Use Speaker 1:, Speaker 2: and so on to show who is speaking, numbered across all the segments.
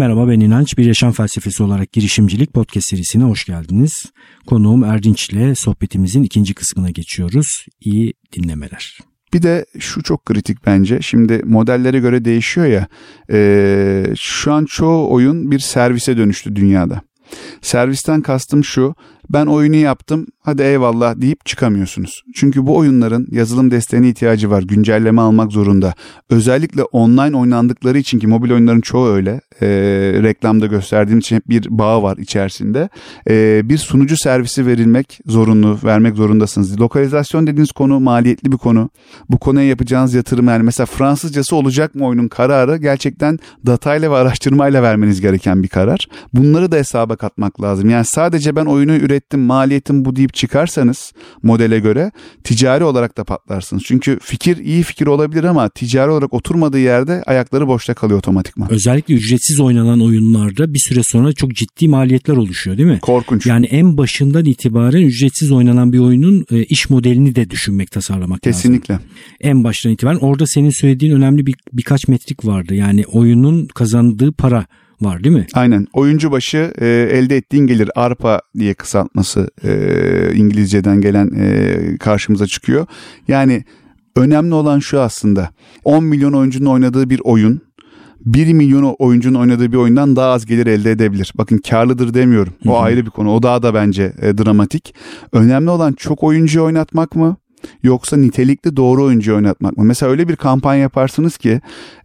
Speaker 1: Merhaba ben İnanç. Bir Yaşam Felsefesi olarak girişimcilik podcast serisine hoş geldiniz. Konuğum Erdinç ile sohbetimizin ikinci kısmına geçiyoruz. İyi dinlemeler.
Speaker 2: Bir de şu çok kritik bence. Şimdi modellere göre değişiyor ya. E, şu an çoğu oyun bir servise dönüştü dünyada. Servisten kastım şu. Ben oyunu yaptım hadi eyvallah deyip çıkamıyorsunuz. Çünkü bu oyunların yazılım desteğine ihtiyacı var. Güncelleme almak zorunda. Özellikle online oynandıkları için ki mobil oyunların çoğu öyle. E, reklamda gösterdiğim için hep bir bağ var içerisinde. E, bir sunucu servisi verilmek zorunlu, vermek zorundasınız. Lokalizasyon dediğiniz konu maliyetli bir konu. Bu konuya yapacağınız yatırım yani mesela Fransızcası olacak mı oyunun kararı gerçekten datayla ve araştırmayla vermeniz gereken bir karar. Bunları da hesaba katmak lazım. Yani sadece ben oyunu ürettim, maliyetim bu deyip çıkarsanız modele göre ticari olarak da patlarsınız. Çünkü fikir iyi fikir olabilir ama ticari olarak oturmadığı yerde ayakları boşta kalıyor otomatikman.
Speaker 1: Özellikle ücretsiz oynanan oyunlarda bir süre sonra çok ciddi maliyetler oluşuyor değil mi?
Speaker 2: Korkunç.
Speaker 1: Yani en başından itibaren ücretsiz oynanan bir oyunun e, iş modelini de düşünmek, tasarlamak
Speaker 2: Kesinlikle.
Speaker 1: lazım. Kesinlikle. En baştan itibaren orada senin söylediğin önemli bir birkaç metrik vardı. Yani oyunun kazandığı para var değil mi?
Speaker 2: Aynen. Oyuncu başı e, elde ettiğin gelir ARPA diye kısaltması e, İngilizceden gelen e, karşımıza çıkıyor. Yani önemli olan şu aslında 10 milyon oyuncunun oynadığı bir oyun 1 milyon oyuncunun oynadığı bir oyundan daha az gelir elde edebilir. Bakın karlıdır demiyorum. O Hı-hı. ayrı bir konu. O daha da bence e, dramatik. Önemli olan çok oyuncu oynatmak mı? Yoksa nitelikli doğru oyuncu oynatmak mı? Mesela öyle bir kampanya yaparsınız ki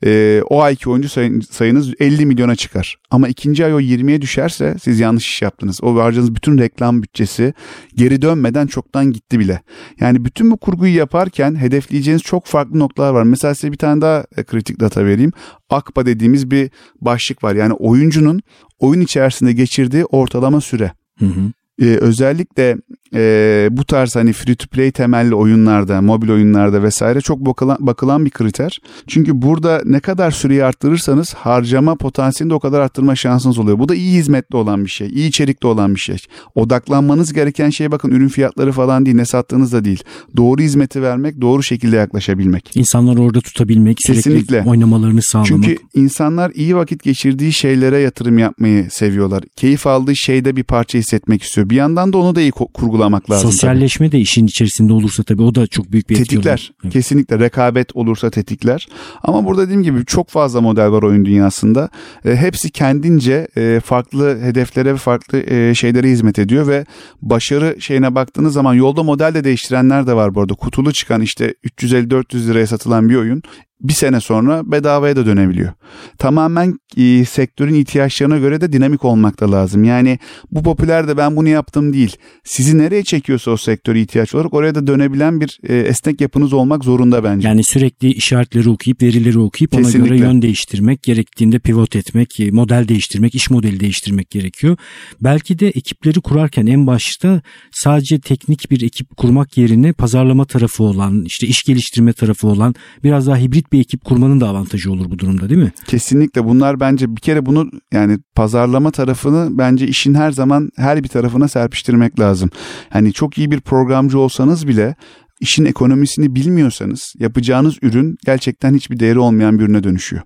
Speaker 2: e, o ayki oyuncu sayınız 50 milyona çıkar. Ama ikinci ay o 20'ye düşerse siz yanlış iş yaptınız. O harcadığınız bütün reklam bütçesi geri dönmeden çoktan gitti bile. Yani bütün bu kurguyu yaparken hedefleyeceğiniz çok farklı noktalar var. Mesela size bir tane daha e, kritik data vereyim. AKPA dediğimiz bir başlık var. Yani oyuncunun oyun içerisinde geçirdiği ortalama süre. Hı hı. Ee, özellikle e, bu tarz hani free to play temelli oyunlarda, mobil oyunlarda vesaire çok bakılan, bakılan bir kriter. Çünkü burada ne kadar süreyi arttırırsanız harcama potansiyelini de o kadar arttırma şansınız oluyor. Bu da iyi hizmetli olan bir şey, iyi içerikli olan bir şey. Odaklanmanız gereken şey bakın ürün fiyatları falan değil, ne sattığınız da değil. Doğru hizmeti vermek, doğru şekilde yaklaşabilmek.
Speaker 1: İnsanları orada tutabilmek, Kesinlikle. oynamalarını sağlamak.
Speaker 2: Çünkü insanlar iyi vakit geçirdiği şeylere yatırım yapmayı seviyorlar. Keyif aldığı şeyde bir parça hissetmek istiyor. Bir yandan da onu da iyi kurgulamak sağlamak lazım.
Speaker 1: Sosyalleşme
Speaker 2: tabii.
Speaker 1: de işin içerisinde olursa tabii o da çok büyük bir
Speaker 2: Tetikler. Evet. Kesinlikle rekabet olursa tetikler. Ama burada dediğim gibi çok fazla model var oyun dünyasında. E, hepsi kendince e, farklı hedeflere ve farklı e, şeylere hizmet ediyor ve başarı şeyine baktığınız zaman yolda model de değiştirenler de var bu arada. Kutulu çıkan işte 350-400 liraya satılan bir oyun bir sene sonra bedavaya da dönebiliyor. Tamamen e, sektörün ihtiyaçlarına göre de dinamik olmak da lazım. Yani bu popüler de ben bunu yaptım değil. Sizi nereye çekiyorsa o sektörü ihtiyaç olarak oraya da dönebilen bir e, esnek yapınız olmak zorunda bence.
Speaker 1: Yani sürekli işaretleri okuyup verileri okuyup Kesinlikle. ona göre yön değiştirmek, gerektiğinde pivot etmek, e, model değiştirmek, iş modeli değiştirmek gerekiyor. Belki de ekipleri kurarken en başta sadece teknik bir ekip kurmak yerine pazarlama tarafı olan, işte iş geliştirme tarafı olan biraz daha hibrit bir ekip kurmanın da avantajı olur bu durumda değil mi?
Speaker 2: Kesinlikle bunlar bence bir kere bunu yani pazarlama tarafını bence işin her zaman her bir tarafına serpiştirmek lazım. Hani çok iyi bir programcı olsanız bile işin ekonomisini bilmiyorsanız yapacağınız ürün gerçekten hiçbir değeri olmayan bir ürüne dönüşüyor.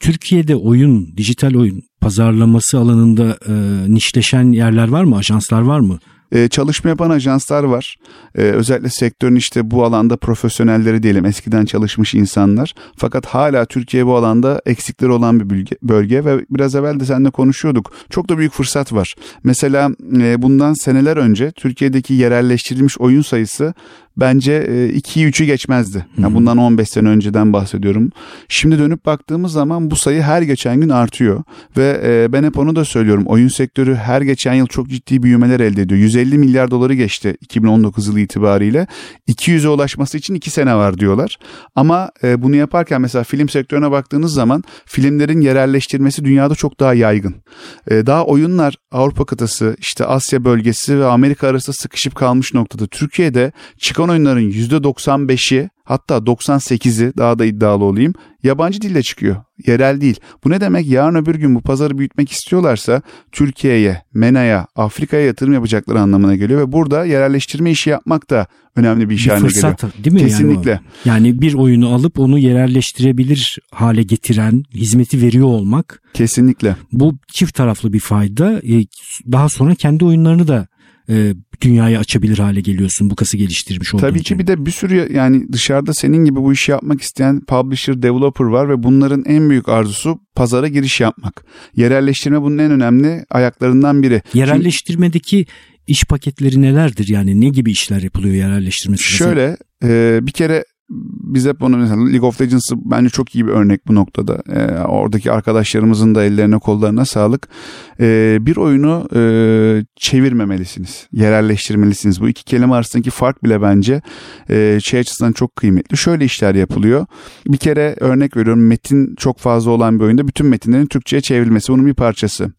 Speaker 1: Türkiye'de oyun, dijital oyun pazarlaması alanında e, nişleşen yerler var mı? Ajanslar var mı?
Speaker 2: E, çalışma yapan ajanslar var. E, özellikle sektörün işte bu alanda profesyonelleri diyelim eskiden çalışmış insanlar. Fakat hala Türkiye bu alanda eksikleri olan bir bölge, bölge ve biraz evvel de seninle konuşuyorduk. Çok da büyük fırsat var. Mesela e, bundan seneler önce Türkiye'deki yerelleştirilmiş oyun sayısı bence 2'yi e, 3'ü geçmezdi. Yani bundan 15 sene önceden bahsediyorum. Şimdi dönüp baktığımız zaman bu sayı her geçen gün artıyor ve e, ben hep onu da söylüyorum. Oyun sektörü her geçen yıl çok ciddi büyümeler elde ediyor. 150 milyar doları geçti 2019 yılı itibariyle. 200'e ulaşması için 2 sene var diyorlar. Ama e, bunu yaparken mesela film sektörüne baktığınız zaman filmlerin yerelleştirmesi dünyada çok daha yaygın. Daha oyunlar Avrupa kıtası, işte Asya bölgesi ve Amerika arasında sıkışıp kalmış noktada. Türkiye'de çıkan oyunların %95'i hatta 98'i daha da iddialı olayım yabancı dille çıkıyor. Yerel değil. Bu ne demek? Yarın öbür gün bu pazarı büyütmek istiyorlarsa Türkiye'ye, MENA'ya, Afrika'ya yatırım yapacakları anlamına geliyor ve burada yerelleştirme işi yapmak da önemli bir iş
Speaker 1: bir
Speaker 2: haline
Speaker 1: fırsat,
Speaker 2: geliyor.
Speaker 1: değil mi?
Speaker 2: Kesinlikle.
Speaker 1: Yani, yani bir oyunu alıp onu yerelleştirebilir hale getiren, hizmeti veriyor olmak.
Speaker 2: Kesinlikle.
Speaker 1: Bu çift taraflı bir fayda. E, daha sonra kendi oyunlarını da e, dünyaya açabilir hale geliyorsun bu kası geliştirmiş olduğun
Speaker 2: Tabii ki bir de bir sürü yani dışarıda senin gibi bu işi yapmak isteyen publisher, developer var ve bunların en büyük arzusu pazara giriş yapmak. Yerelleştirme bunun en önemli ayaklarından biri.
Speaker 1: Yerelleştirmedeki iş paketleri nelerdir? Yani ne gibi işler yapılıyor yerelleştirme
Speaker 2: sırasında? Şöyle e, bir kere biz hep onu mesela League of Legends'ı bence çok iyi bir örnek bu noktada. Ee, oradaki arkadaşlarımızın da ellerine kollarına sağlık. Ee, bir oyunu e, çevirmemelisiniz. Yerelleştirmelisiniz. Bu iki kelime arasındaki fark bile bence e, şey açısından çok kıymetli. Şöyle işler yapılıyor. Bir kere örnek veriyorum metin çok fazla olan bir oyunda bütün metinlerin Türkçe'ye çevrilmesi bunun bir parçası.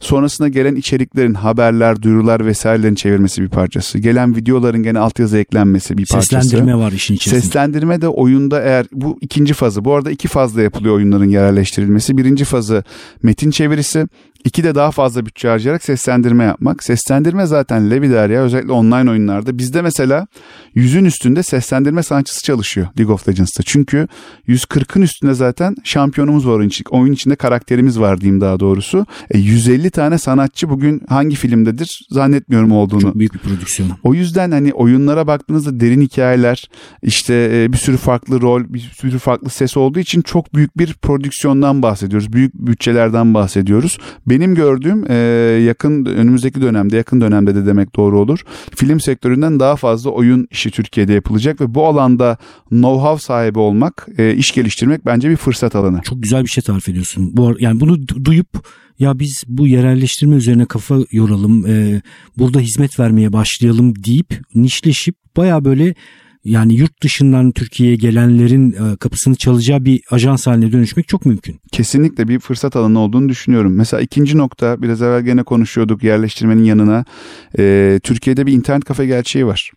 Speaker 2: Sonrasında gelen içeriklerin haberler, duyurular vesairelerin çevirmesi bir parçası. Gelen videoların gene altyazı eklenmesi bir parçası.
Speaker 1: Seslendirme var işin içerisinde.
Speaker 2: Seslendirme de oyunda eğer bu ikinci fazı. Bu arada iki fazla yapılıyor oyunların yerelleştirilmesi. Birinci fazı metin çevirisi. İki de daha fazla bütçe harcayarak seslendirme yapmak. Seslendirme zaten levider ya özellikle online oyunlarda. Bizde mesela yüzün üstünde seslendirme sanatçısı çalışıyor League of Legends'ta. Çünkü 140'ın üstünde zaten şampiyonumuz var oyun, için, oyun içinde karakterimiz var diyeyim daha doğrusu. E, 150 tane sanatçı bugün hangi filmdedir zannetmiyorum olduğunu.
Speaker 1: Çok büyük bir prodüksiyon.
Speaker 2: O yüzden hani oyunlara baktığınızda derin hikayeler işte e, bir sürü farklı rol bir sürü farklı ses olduğu için çok büyük bir prodüksiyondan bahsediyoruz. Büyük bütçelerden bahsediyoruz. Benim gördüğüm e, yakın önümüzdeki dönemde yakın dönemde de demek doğru olur. Film sektöründen daha fazla oyun işi Türkiye'de yapılacak ve bu alanda know-how sahibi olmak, e, iş geliştirmek bence bir fırsat alanı.
Speaker 1: Çok güzel bir şey tarif ediyorsun. Bu yani bunu duyup ya biz bu yerelleştirme üzerine kafa yoralım, e, burada hizmet vermeye başlayalım deyip nişleşip baya böyle yani yurt dışından Türkiye'ye gelenlerin e, kapısını çalacağı bir ajans haline dönüşmek çok mümkün.
Speaker 2: Kesinlikle bir fırsat alanı olduğunu düşünüyorum. Mesela ikinci nokta biraz evvel gene konuşuyorduk yerleştirmenin yanına e, Türkiye'de bir internet kafe gerçeği var.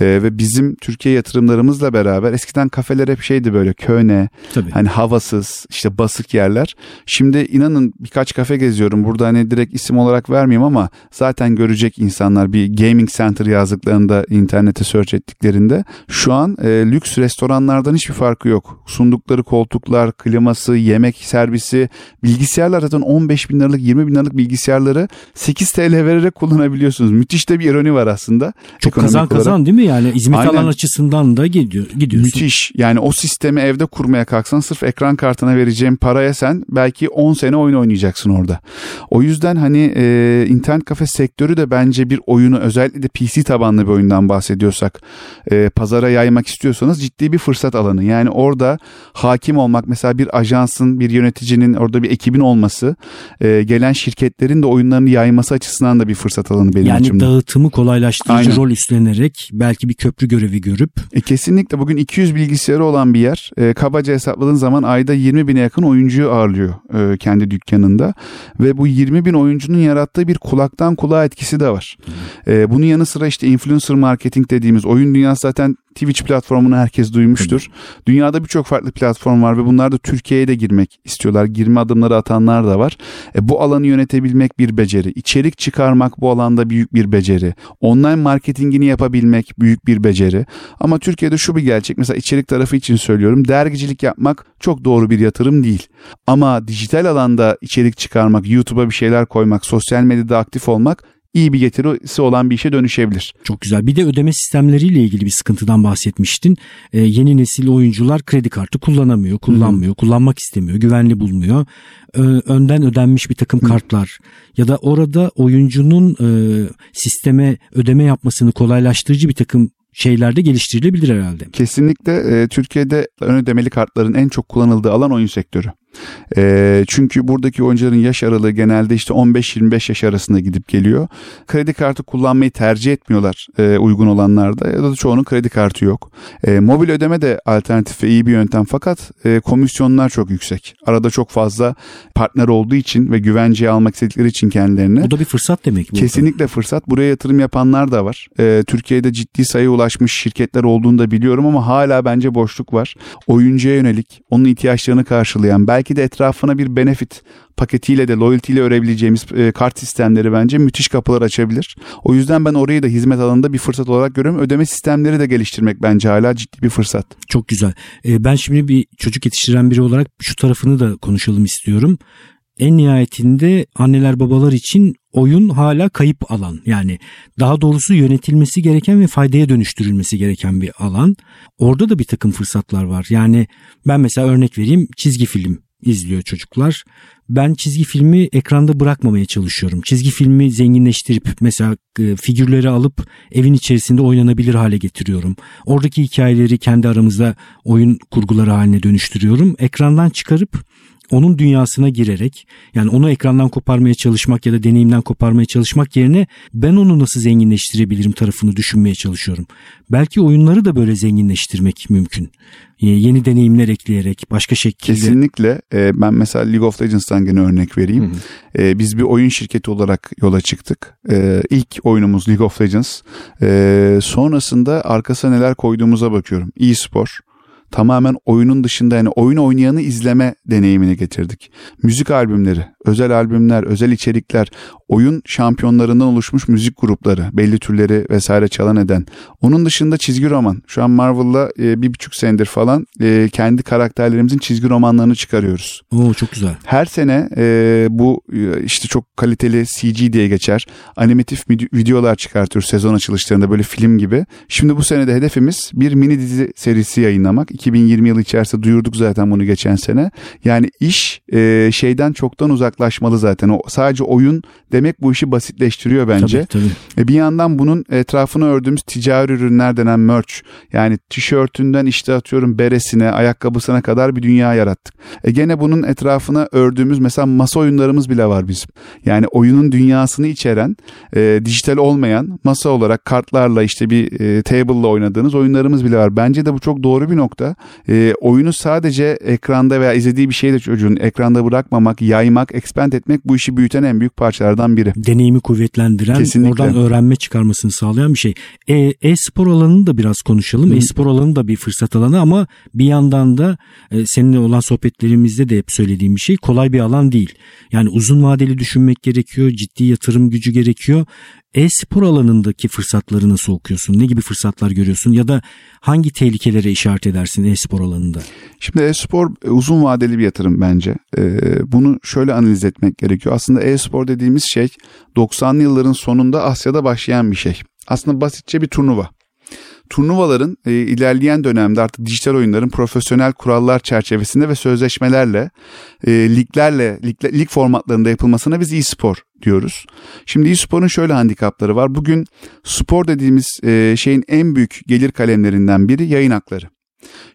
Speaker 2: Ee, ve bizim Türkiye yatırımlarımızla beraber eskiden kafeler hep şeydi böyle köhne, Tabii. hani havasız, işte basık yerler. Şimdi inanın birkaç kafe geziyorum. Burada hani direkt isim olarak vermeyeyim ama zaten görecek insanlar bir gaming center yazdıklarında internete search ettiklerinde şu an e, lüks restoranlardan hiçbir farkı yok. Sundukları koltuklar, kliması, yemek servisi, bilgisayarlar zaten 15 bin liralık 20 bin liralık bilgisayarları 8 TL vererek kullanabiliyorsunuz. Müthiş de bir ironi var aslında.
Speaker 1: Çok kazan kazan kazan değil mi? Yani hizmet Aynen. alan açısından da gidiyor, gidiyorsun.
Speaker 2: Müthiş. Yani o sistemi evde kurmaya kalksan sırf ekran kartına vereceğim paraya sen belki 10 sene oyun oynayacaksın orada. O yüzden hani e, internet kafe sektörü de bence bir oyunu özellikle de PC tabanlı bir oyundan bahsediyorsak e, pazara yaymak istiyorsanız ciddi bir fırsat alanı. Yani orada hakim olmak mesela bir ajansın, bir yöneticinin orada bir ekibin olması e, gelen şirketlerin de oyunlarını yayması açısından da bir fırsat alanı benim
Speaker 1: yani
Speaker 2: açımdan.
Speaker 1: Yani dağıtımı kolaylaştırıcı Aynen. rol üstlenerek ederek belki bir köprü görevi görüp.
Speaker 2: E, kesinlikle bugün 200 bilgisayarı olan bir yer e, kabaca hesapladığın zaman ayda 20 bine yakın oyuncuyu ağırlıyor e, kendi dükkanında. Ve bu 20 bin oyuncunun yarattığı bir kulaktan kulağa etkisi de var. E, bunun yanı sıra işte influencer marketing dediğimiz oyun dünyası zaten Twitch platformunu herkes duymuştur. Dünyada birçok farklı platform var ve bunlar da Türkiye'ye de girmek istiyorlar. Girme adımları atanlar da var. E, bu alanı yönetebilmek bir beceri. İçerik çıkarmak bu alanda büyük bir beceri. Online marketingini yapabilmek büyük bir beceri. Ama Türkiye'de şu bir gerçek. Mesela içerik tarafı için söylüyorum. Dergicilik yapmak çok doğru bir yatırım değil. Ama dijital alanda içerik çıkarmak, YouTube'a bir şeyler koymak, sosyal medyada aktif olmak iyi bir getirisi olan bir işe dönüşebilir.
Speaker 1: Çok güzel. Bir de ödeme sistemleriyle ilgili bir sıkıntıdan bahsetmiştin. Ee, yeni nesil oyuncular kredi kartı kullanamıyor, kullanmıyor, Hı-hı. kullanmak istemiyor, güvenli bulmuyor. Ee, önden ödenmiş bir takım Hı-hı. kartlar ya da orada oyuncunun e, sisteme ödeme yapmasını kolaylaştırıcı bir takım şeylerde geliştirilebilir herhalde.
Speaker 2: Kesinlikle e, Türkiye'de ön ödemeli kartların en çok kullanıldığı alan oyun sektörü. E, çünkü buradaki oyuncuların yaş aralığı genelde işte 15-25 yaş arasında gidip geliyor. Kredi kartı kullanmayı tercih etmiyorlar e, uygun olanlarda ya da çoğunun kredi kartı yok. E, mobil ödeme de alternatif ve iyi bir yöntem fakat e, komisyonlar çok yüksek. Arada çok fazla partner olduğu için ve güvenceye almak istedikleri için kendilerini.
Speaker 1: Bu da bir fırsat demek.
Speaker 2: Bu Kesinlikle fırsat. Buraya yatırım yapanlar da var. E, Türkiye'de ciddi sayı ulaşmış şirketler olduğunu da biliyorum ama hala bence boşluk var. Oyuncuya yönelik, onun ihtiyaçlarını karşılayan, belki de etrafına bir benefit paketiyle de loyalty ile örebileceğimiz e, kart sistemleri bence müthiş kapılar açabilir. O yüzden ben orayı da hizmet alanında bir fırsat olarak görüyorum. Ödeme sistemleri de geliştirmek bence hala ciddi bir fırsat.
Speaker 1: Çok güzel. E, ben şimdi bir çocuk yetiştiren biri olarak şu tarafını da konuşalım istiyorum en nihayetinde anneler babalar için oyun hala kayıp alan. Yani daha doğrusu yönetilmesi gereken ve faydaya dönüştürülmesi gereken bir alan. Orada da bir takım fırsatlar var. Yani ben mesela örnek vereyim çizgi film izliyor çocuklar. Ben çizgi filmi ekranda bırakmamaya çalışıyorum. Çizgi filmi zenginleştirip mesela e, figürleri alıp evin içerisinde oynanabilir hale getiriyorum. Oradaki hikayeleri kendi aramızda oyun kurguları haline dönüştürüyorum. Ekrandan çıkarıp onun dünyasına girerek yani onu ekrandan koparmaya çalışmak ya da deneyimden koparmaya çalışmak yerine ben onu nasıl zenginleştirebilirim tarafını düşünmeye çalışıyorum. Belki oyunları da böyle zenginleştirmek mümkün. Ee, yeni deneyimler ekleyerek başka şekilde.
Speaker 2: Kesinlikle. Ee, ben mesela League of Legends'tan gene örnek vereyim. Hı hı. Ee, biz bir oyun şirketi olarak yola çıktık. İlk oyunumuz League of Legends. Sonrasında arkasına neler koyduğumuza bakıyorum. E-spor tamamen oyunun dışında yani oyun oynayanı izleme deneyimini getirdik. Müzik albümleri, özel albümler, özel içerikler, oyun şampiyonlarından oluşmuş müzik grupları, belli türleri vesaire çalan eden. Onun dışında çizgi roman. Şu an Marvel'la e, bir buçuk senedir falan e, kendi karakterlerimizin çizgi romanlarını çıkarıyoruz.
Speaker 1: Oo çok güzel.
Speaker 2: Her sene e, bu e, işte çok kaliteli CG diye geçer. Animatif videolar çıkartıyoruz sezon açılışlarında böyle film gibi. Şimdi bu senede hedefimiz bir mini dizi serisi yayınlamak. 2020 yılı içerisinde duyurduk zaten bunu geçen sene. Yani iş e, şeyden çoktan uzaklaşmalı zaten. O sadece oyun demek bu işi basitleştiriyor bence.
Speaker 1: Tabii, tabii.
Speaker 2: E, bir yandan bunun etrafına ördüğümüz ticari ürünler denen merch. Yani tişörtünden işte atıyorum beresine, ayakkabısına kadar bir dünya yarattık. E gene bunun etrafına ördüğümüz mesela masa oyunlarımız bile var bizim. Yani oyunun dünyasını içeren, e, dijital olmayan masa olarak kartlarla işte bir e, table'la oynadığınız oyunlarımız bile var. Bence de bu çok doğru bir nokta. E, oyunu sadece ekranda veya izlediği bir şeyde çocuğun ekranda bırakmamak, yaymak, expand etmek bu işi büyüten en büyük parçalardan biri.
Speaker 1: Deneyimi kuvvetlendiren, Kesinlikle. oradan öğrenme çıkarmasını sağlayan bir şey. E, e-spor alanını da biraz konuşalım. E-spor alanı da bir fırsat alanı ama bir yandan da e, seninle olan sohbetlerimizde de hep söylediğim bir şey kolay bir alan değil. Yani uzun vadeli düşünmek gerekiyor, ciddi yatırım gücü gerekiyor. E-spor alanındaki fırsatları nasıl okuyorsun? Ne gibi fırsatlar görüyorsun? Ya da hangi tehlikelere işaret edersin e-spor alanında?
Speaker 2: Şimdi e-spor e, uzun vadeli bir yatırım bence. Ee, bunu şöyle analiz etmek gerekiyor. Aslında e-spor dediğimiz şey 90'lı yılların sonunda Asya'da başlayan bir şey. Aslında basitçe bir turnuva turnuvaların e, ilerleyen dönemde artık dijital oyunların profesyonel kurallar çerçevesinde ve sözleşmelerle e, liglerle lig, lig formatlarında yapılmasına biz e-spor diyoruz. Şimdi e-sporun şöyle handikapları var. Bugün spor dediğimiz e, şeyin en büyük gelir kalemlerinden biri yayın hakları.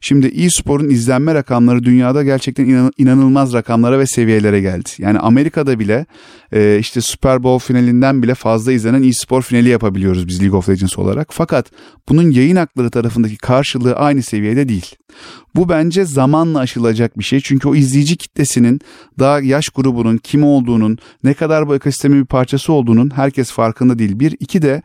Speaker 2: Şimdi e-sporun izlenme rakamları dünyada gerçekten inanılmaz rakamlara ve seviyelere geldi. Yani Amerika'da bile e, işte Super Bowl finalinden bile fazla izlenen e-spor finali yapabiliyoruz biz League of Legends olarak. Fakat bunun yayın hakları tarafındaki karşılığı aynı seviyede değil. Bu bence zamanla aşılacak bir şey. Çünkü o izleyici kitlesinin daha yaş grubunun kim olduğunun, ne kadar bu ekosistemin bir parçası olduğunun herkes farkında değil. Bir, iki de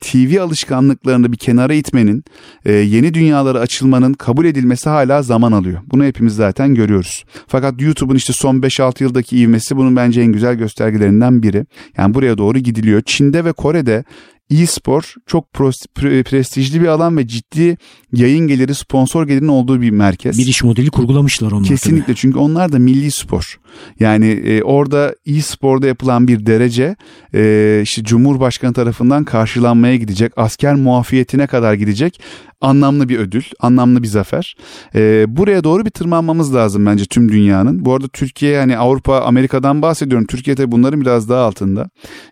Speaker 2: TV alışkanlıklarını bir kenara itmenin, e, yeni dünyalara açılmanın kabul edilmesi hala zaman alıyor. Bunu hepimiz zaten görüyoruz. Fakat YouTube'un işte son 5-6 yıldaki ivmesi bunun bence en güzel göstergelerinden biri. Yani buraya doğru gidiliyor. Çin'de ve Kore'de e-spor çok prestijli bir alan ve ciddi yayın geliri, sponsor gelirinin olduğu bir merkez.
Speaker 1: Bir iş modeli kurgulamışlar onlar.
Speaker 2: Kesinlikle tabii. çünkü onlar da milli spor. Yani e, orada e-sporda yapılan bir derece e, işte Cumhurbaşkanı tarafından karşılanmaya gidecek, asker muafiyetine kadar gidecek anlamlı bir ödül, anlamlı bir zafer. E, buraya doğru bir tırmanmamız lazım bence tüm dünyanın. Bu arada Türkiye hani Avrupa, Amerika'dan bahsediyorum. Türkiye'de bunların biraz daha altında.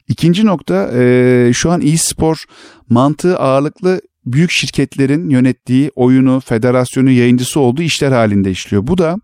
Speaker 2: İkinci nokta e, şu an e-spor mantığı ağırlıklı büyük şirketlerin yönettiği oyunu, federasyonu, yayıncısı olduğu işler halinde işliyor. Bu da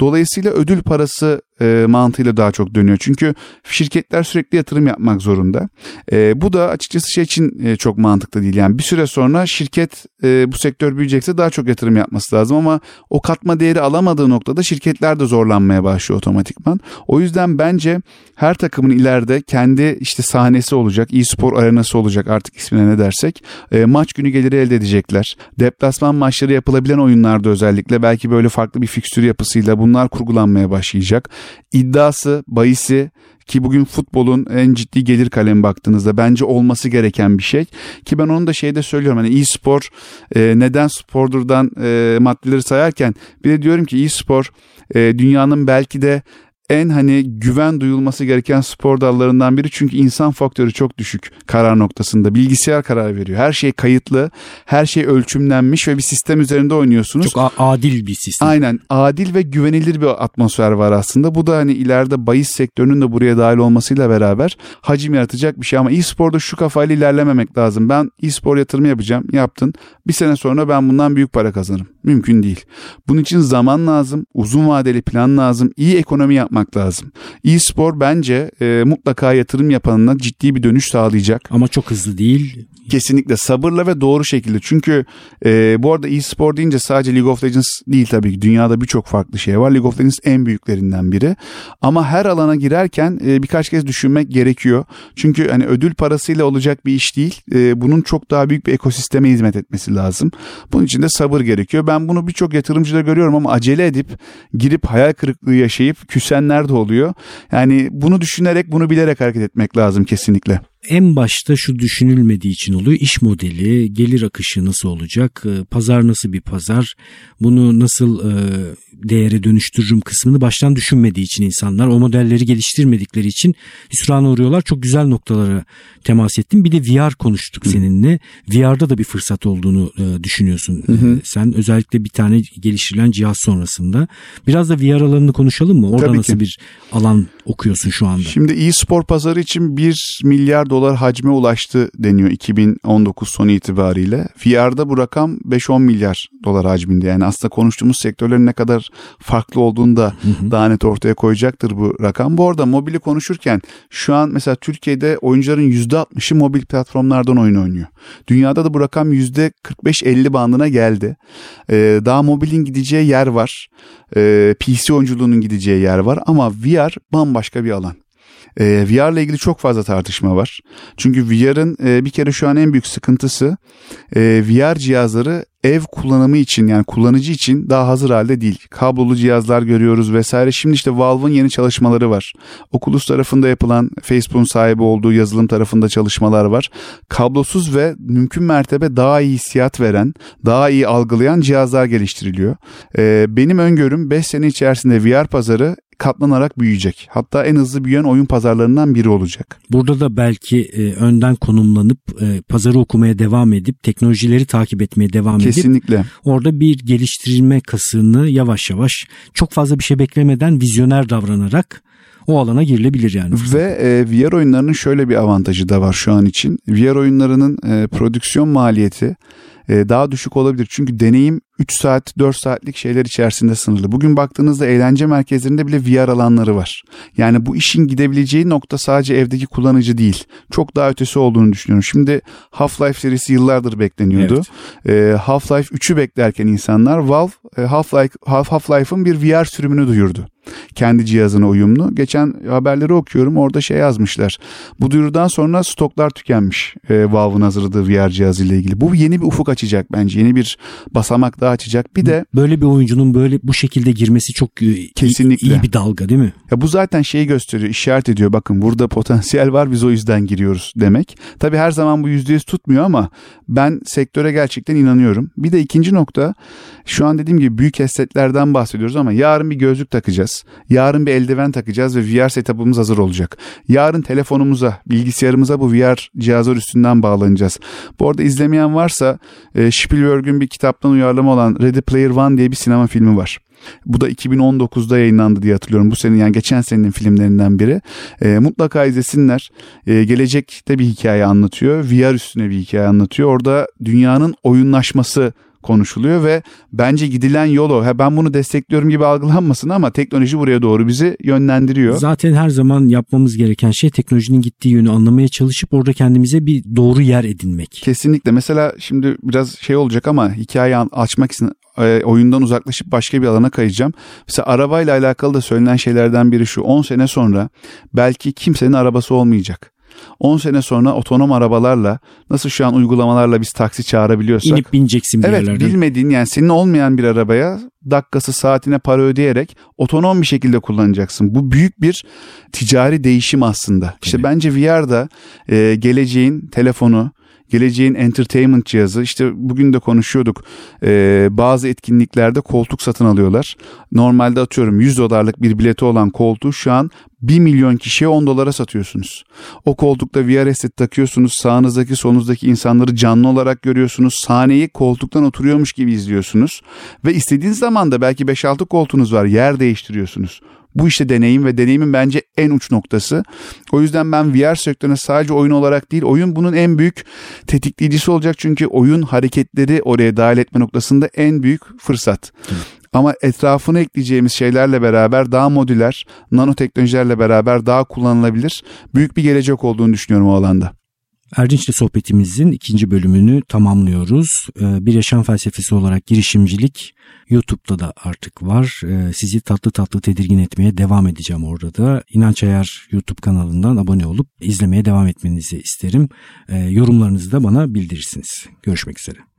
Speaker 2: dolayısıyla ödül parası e, mantığıyla daha çok dönüyor. Çünkü şirketler sürekli yatırım yapmak zorunda. E, bu da açıkçası şey için e, çok mantıklı değil. Yani bir süre sonra şirket e, bu sektör büyüyecekse daha çok yatırım yapması lazım ama o katma değeri alamadığı noktada şirketler de zorlanmaya başlıyor otomatikman. O yüzden bence her takımın ileride kendi işte sahnesi olacak, e-spor arenası olacak artık ismine ne dersek. E, maç günü geliri elde edecekler. Deplasman maçları yapılabilen oyunlarda özellikle belki böyle farklı bir fikstür yapısıyla bunlar kurgulanmaya başlayacak iddiası, bahisi ki bugün futbolun en ciddi gelir kalemi baktığınızda bence olması gereken bir şey. Ki ben onu da şeyde söylüyorum hani e-spor e, neden spordurdan e, maddeleri sayarken bir de diyorum ki e-spor e, dünyanın belki de en hani güven duyulması gereken spor dallarından biri çünkü insan faktörü çok düşük karar noktasında. Bilgisayar karar veriyor. Her şey kayıtlı, her şey ölçümlenmiş ve bir sistem üzerinde oynuyorsunuz.
Speaker 1: Çok adil bir sistem.
Speaker 2: Aynen. Adil ve güvenilir bir atmosfer var aslında. Bu da hani ileride bahis sektörünün de buraya dahil olmasıyla beraber hacim yaratacak bir şey ama e-sporda şu kafayla ilerlememek lazım. Ben e-spor yatırımı yapacağım. Yaptın. Bir sene sonra ben bundan büyük para kazanırım. Mümkün değil. Bunun için zaman lazım, uzun vadeli plan lazım, iyi ekonomi yapmak lazım. E-spor bence e, mutlaka yatırım yapanına ciddi bir dönüş sağlayacak.
Speaker 1: Ama çok hızlı değil.
Speaker 2: Kesinlikle sabırla ve doğru şekilde. Çünkü e, bu arada e-spor deyince sadece League of Legends değil tabii ki. Dünyada birçok farklı şey var. League of Legends en büyüklerinden biri. Ama her alana girerken e, birkaç kez düşünmek gerekiyor. Çünkü hani ödül parasıyla olacak bir iş değil. E, bunun çok daha büyük bir ekosisteme hizmet etmesi lazım. Bunun için de sabır gerekiyor. Ben bunu birçok yatırımcıda görüyorum ama acele edip girip hayal kırıklığı yaşayıp küsenler de oluyor. Yani bunu düşünerek bunu bilerek hareket etmek lazım kesinlikle
Speaker 1: en başta şu düşünülmediği için oluyor. İş modeli, gelir akışı nasıl olacak, e, pazar nasıl bir pazar, bunu nasıl e, değere dönüştürürüm kısmını baştan düşünmediği için insanlar o modelleri geliştirmedikleri için hüsrana uğruyorlar. Çok güzel noktalara temas ettim. Bir de VR konuştuk Hı. seninle. VR'da da bir fırsat olduğunu e, düşünüyorsun. Hı hı. Sen özellikle bir tane geliştirilen cihaz sonrasında. Biraz da VR alanını konuşalım mı? Orada Tabii nasıl ki. bir alan okuyorsun şu anda?
Speaker 2: Şimdi e-spor pazarı için 1 milyar dolar hacme ulaştı deniyor 2019 sonu itibariyle. VR'da bu rakam 5-10 milyar dolar hacminde. Yani aslında konuştuğumuz sektörlerin ne kadar farklı olduğunu da daha net ortaya koyacaktır bu rakam. Bu arada mobili konuşurken şu an mesela Türkiye'de oyuncuların %60'ı mobil platformlardan oyun oynuyor. Dünyada da bu rakam %45-50 bandına geldi. Ee, daha mobilin gideceği yer var. Ee, PC oyunculuğunun gideceği yer var ama VR bambaşka bir alan. Ee, VR ile ilgili çok fazla tartışma var. Çünkü VR'ın e, bir kere şu an en büyük sıkıntısı e, VR cihazları ev kullanımı için yani kullanıcı için daha hazır halde değil. Kablolu cihazlar görüyoruz vesaire. Şimdi işte Valve'ın yeni çalışmaları var. Oculus tarafında yapılan Facebook'un sahibi olduğu yazılım tarafında çalışmalar var. Kablosuz ve mümkün mertebe daha iyi hissiyat veren, daha iyi algılayan cihazlar geliştiriliyor. Ee, benim öngörüm 5 sene içerisinde VR pazarı katlanarak büyüyecek. Hatta en hızlı büyüyen oyun pazarlarından biri olacak.
Speaker 1: Burada da belki e, önden konumlanıp e, pazarı okumaya devam edip teknolojileri takip etmeye devam edip
Speaker 2: Kesinlikle.
Speaker 1: orada bir geliştirme kasını yavaş yavaş çok fazla bir şey beklemeden vizyoner davranarak o alana girilebilir yani.
Speaker 2: Ve e, VR oyunlarının şöyle bir avantajı da var şu an için. VR oyunlarının e, prodüksiyon maliyeti daha düşük olabilir. Çünkü deneyim 3 saat 4 saatlik şeyler içerisinde sınırlı. Bugün baktığınızda eğlence merkezlerinde bile VR alanları var. Yani bu işin gidebileceği nokta sadece evdeki kullanıcı değil. Çok daha ötesi olduğunu düşünüyorum. Şimdi Half-Life serisi yıllardır bekleniyordu. Evet. E, Half-Life 3'ü beklerken insanlar Valve e, Half-Life Half-Life'ın bir VR sürümünü duyurdu kendi cihazına uyumlu. Geçen haberleri okuyorum orada şey yazmışlar. Bu duyurudan sonra stoklar tükenmiş e, Valve'ın hazırladığı VR cihazıyla ilgili. Bu yeni bir ufuk açacak bence. Yeni bir basamak daha açacak. Bir de
Speaker 1: böyle bir oyuncunun böyle bu şekilde girmesi çok e, kesinlikle iyi, bir dalga değil mi?
Speaker 2: Ya bu zaten şeyi gösteriyor, işaret ediyor. Bakın burada potansiyel var biz o yüzden giriyoruz demek. Tabii her zaman bu yüzde yüz tutmuyor ama ben sektöre gerçekten inanıyorum. Bir de ikinci nokta şu an dediğim gibi büyük headsetlerden bahsediyoruz ama yarın bir gözlük takacağız. Yarın bir eldiven takacağız ve VR setup'ımız hazır olacak. Yarın telefonumuza, bilgisayarımıza bu VR cihazlar üstünden bağlanacağız. Bu arada izlemeyen varsa e, Spielberg'ün bir kitaptan uyarlama olan Ready Player One diye bir sinema filmi var. Bu da 2019'da yayınlandı diye hatırlıyorum. Bu senin yani geçen senenin filmlerinden biri. E, mutlaka izlesinler. E, gelecekte bir hikaye anlatıyor. VR üstüne bir hikaye anlatıyor. Orada dünyanın oyunlaşması konuşuluyor ve bence gidilen yol o. Ha, ben bunu destekliyorum gibi algılanmasın ama teknoloji buraya doğru bizi yönlendiriyor.
Speaker 1: Zaten her zaman yapmamız gereken şey teknolojinin gittiği yönü anlamaya çalışıp orada kendimize bir doğru yer edinmek.
Speaker 2: Kesinlikle. Mesela şimdi biraz şey olacak ama hikaye açmak için e, oyundan uzaklaşıp başka bir alana kayacağım. Mesela arabayla alakalı da söylenen şeylerden biri şu. 10 sene sonra belki kimsenin arabası olmayacak. 10 sene sonra otonom arabalarla nasıl şu an uygulamalarla biz taksi çağırabiliyorsak.
Speaker 1: İnip bineceksin bir
Speaker 2: Evet
Speaker 1: yerlerden.
Speaker 2: bilmediğin yani senin olmayan bir arabaya dakikası saatine para ödeyerek otonom bir şekilde kullanacaksın. Bu büyük bir ticari değişim aslında. İşte evet. bence VR'da e, geleceğin telefonu, geleceğin entertainment cihazı işte bugün de konuşuyorduk ee, bazı etkinliklerde koltuk satın alıyorlar. Normalde atıyorum 100 dolarlık bir bileti olan koltuğu şu an 1 milyon kişiye 10 dolara satıyorsunuz. O koltukta VR headset takıyorsunuz. Sağınızdaki solunuzdaki insanları canlı olarak görüyorsunuz. Sahneyi koltuktan oturuyormuş gibi izliyorsunuz. Ve istediğiniz zaman da belki 5-6 koltuğunuz var. Yer değiştiriyorsunuz. Bu işte deneyim ve deneyimin bence en uç noktası. O yüzden ben VR sektörüne sadece oyun olarak değil oyun bunun en büyük tetikleyicisi olacak. Çünkü oyun hareketleri oraya dahil etme noktasında en büyük fırsat. Ama etrafına ekleyeceğimiz şeylerle beraber daha modüler, nanoteknolojilerle beraber daha kullanılabilir büyük bir gelecek olduğunu düşünüyorum o alanda.
Speaker 1: Erdinç'le sohbetimizin ikinci bölümünü tamamlıyoruz. Ee, bir yaşam felsefesi olarak girişimcilik YouTube'da da artık var. Ee, sizi tatlı tatlı tedirgin etmeye devam edeceğim orada da. İnanç Ayar YouTube kanalından abone olup izlemeye devam etmenizi isterim. Ee, yorumlarınızı da bana bildirirsiniz. Görüşmek üzere.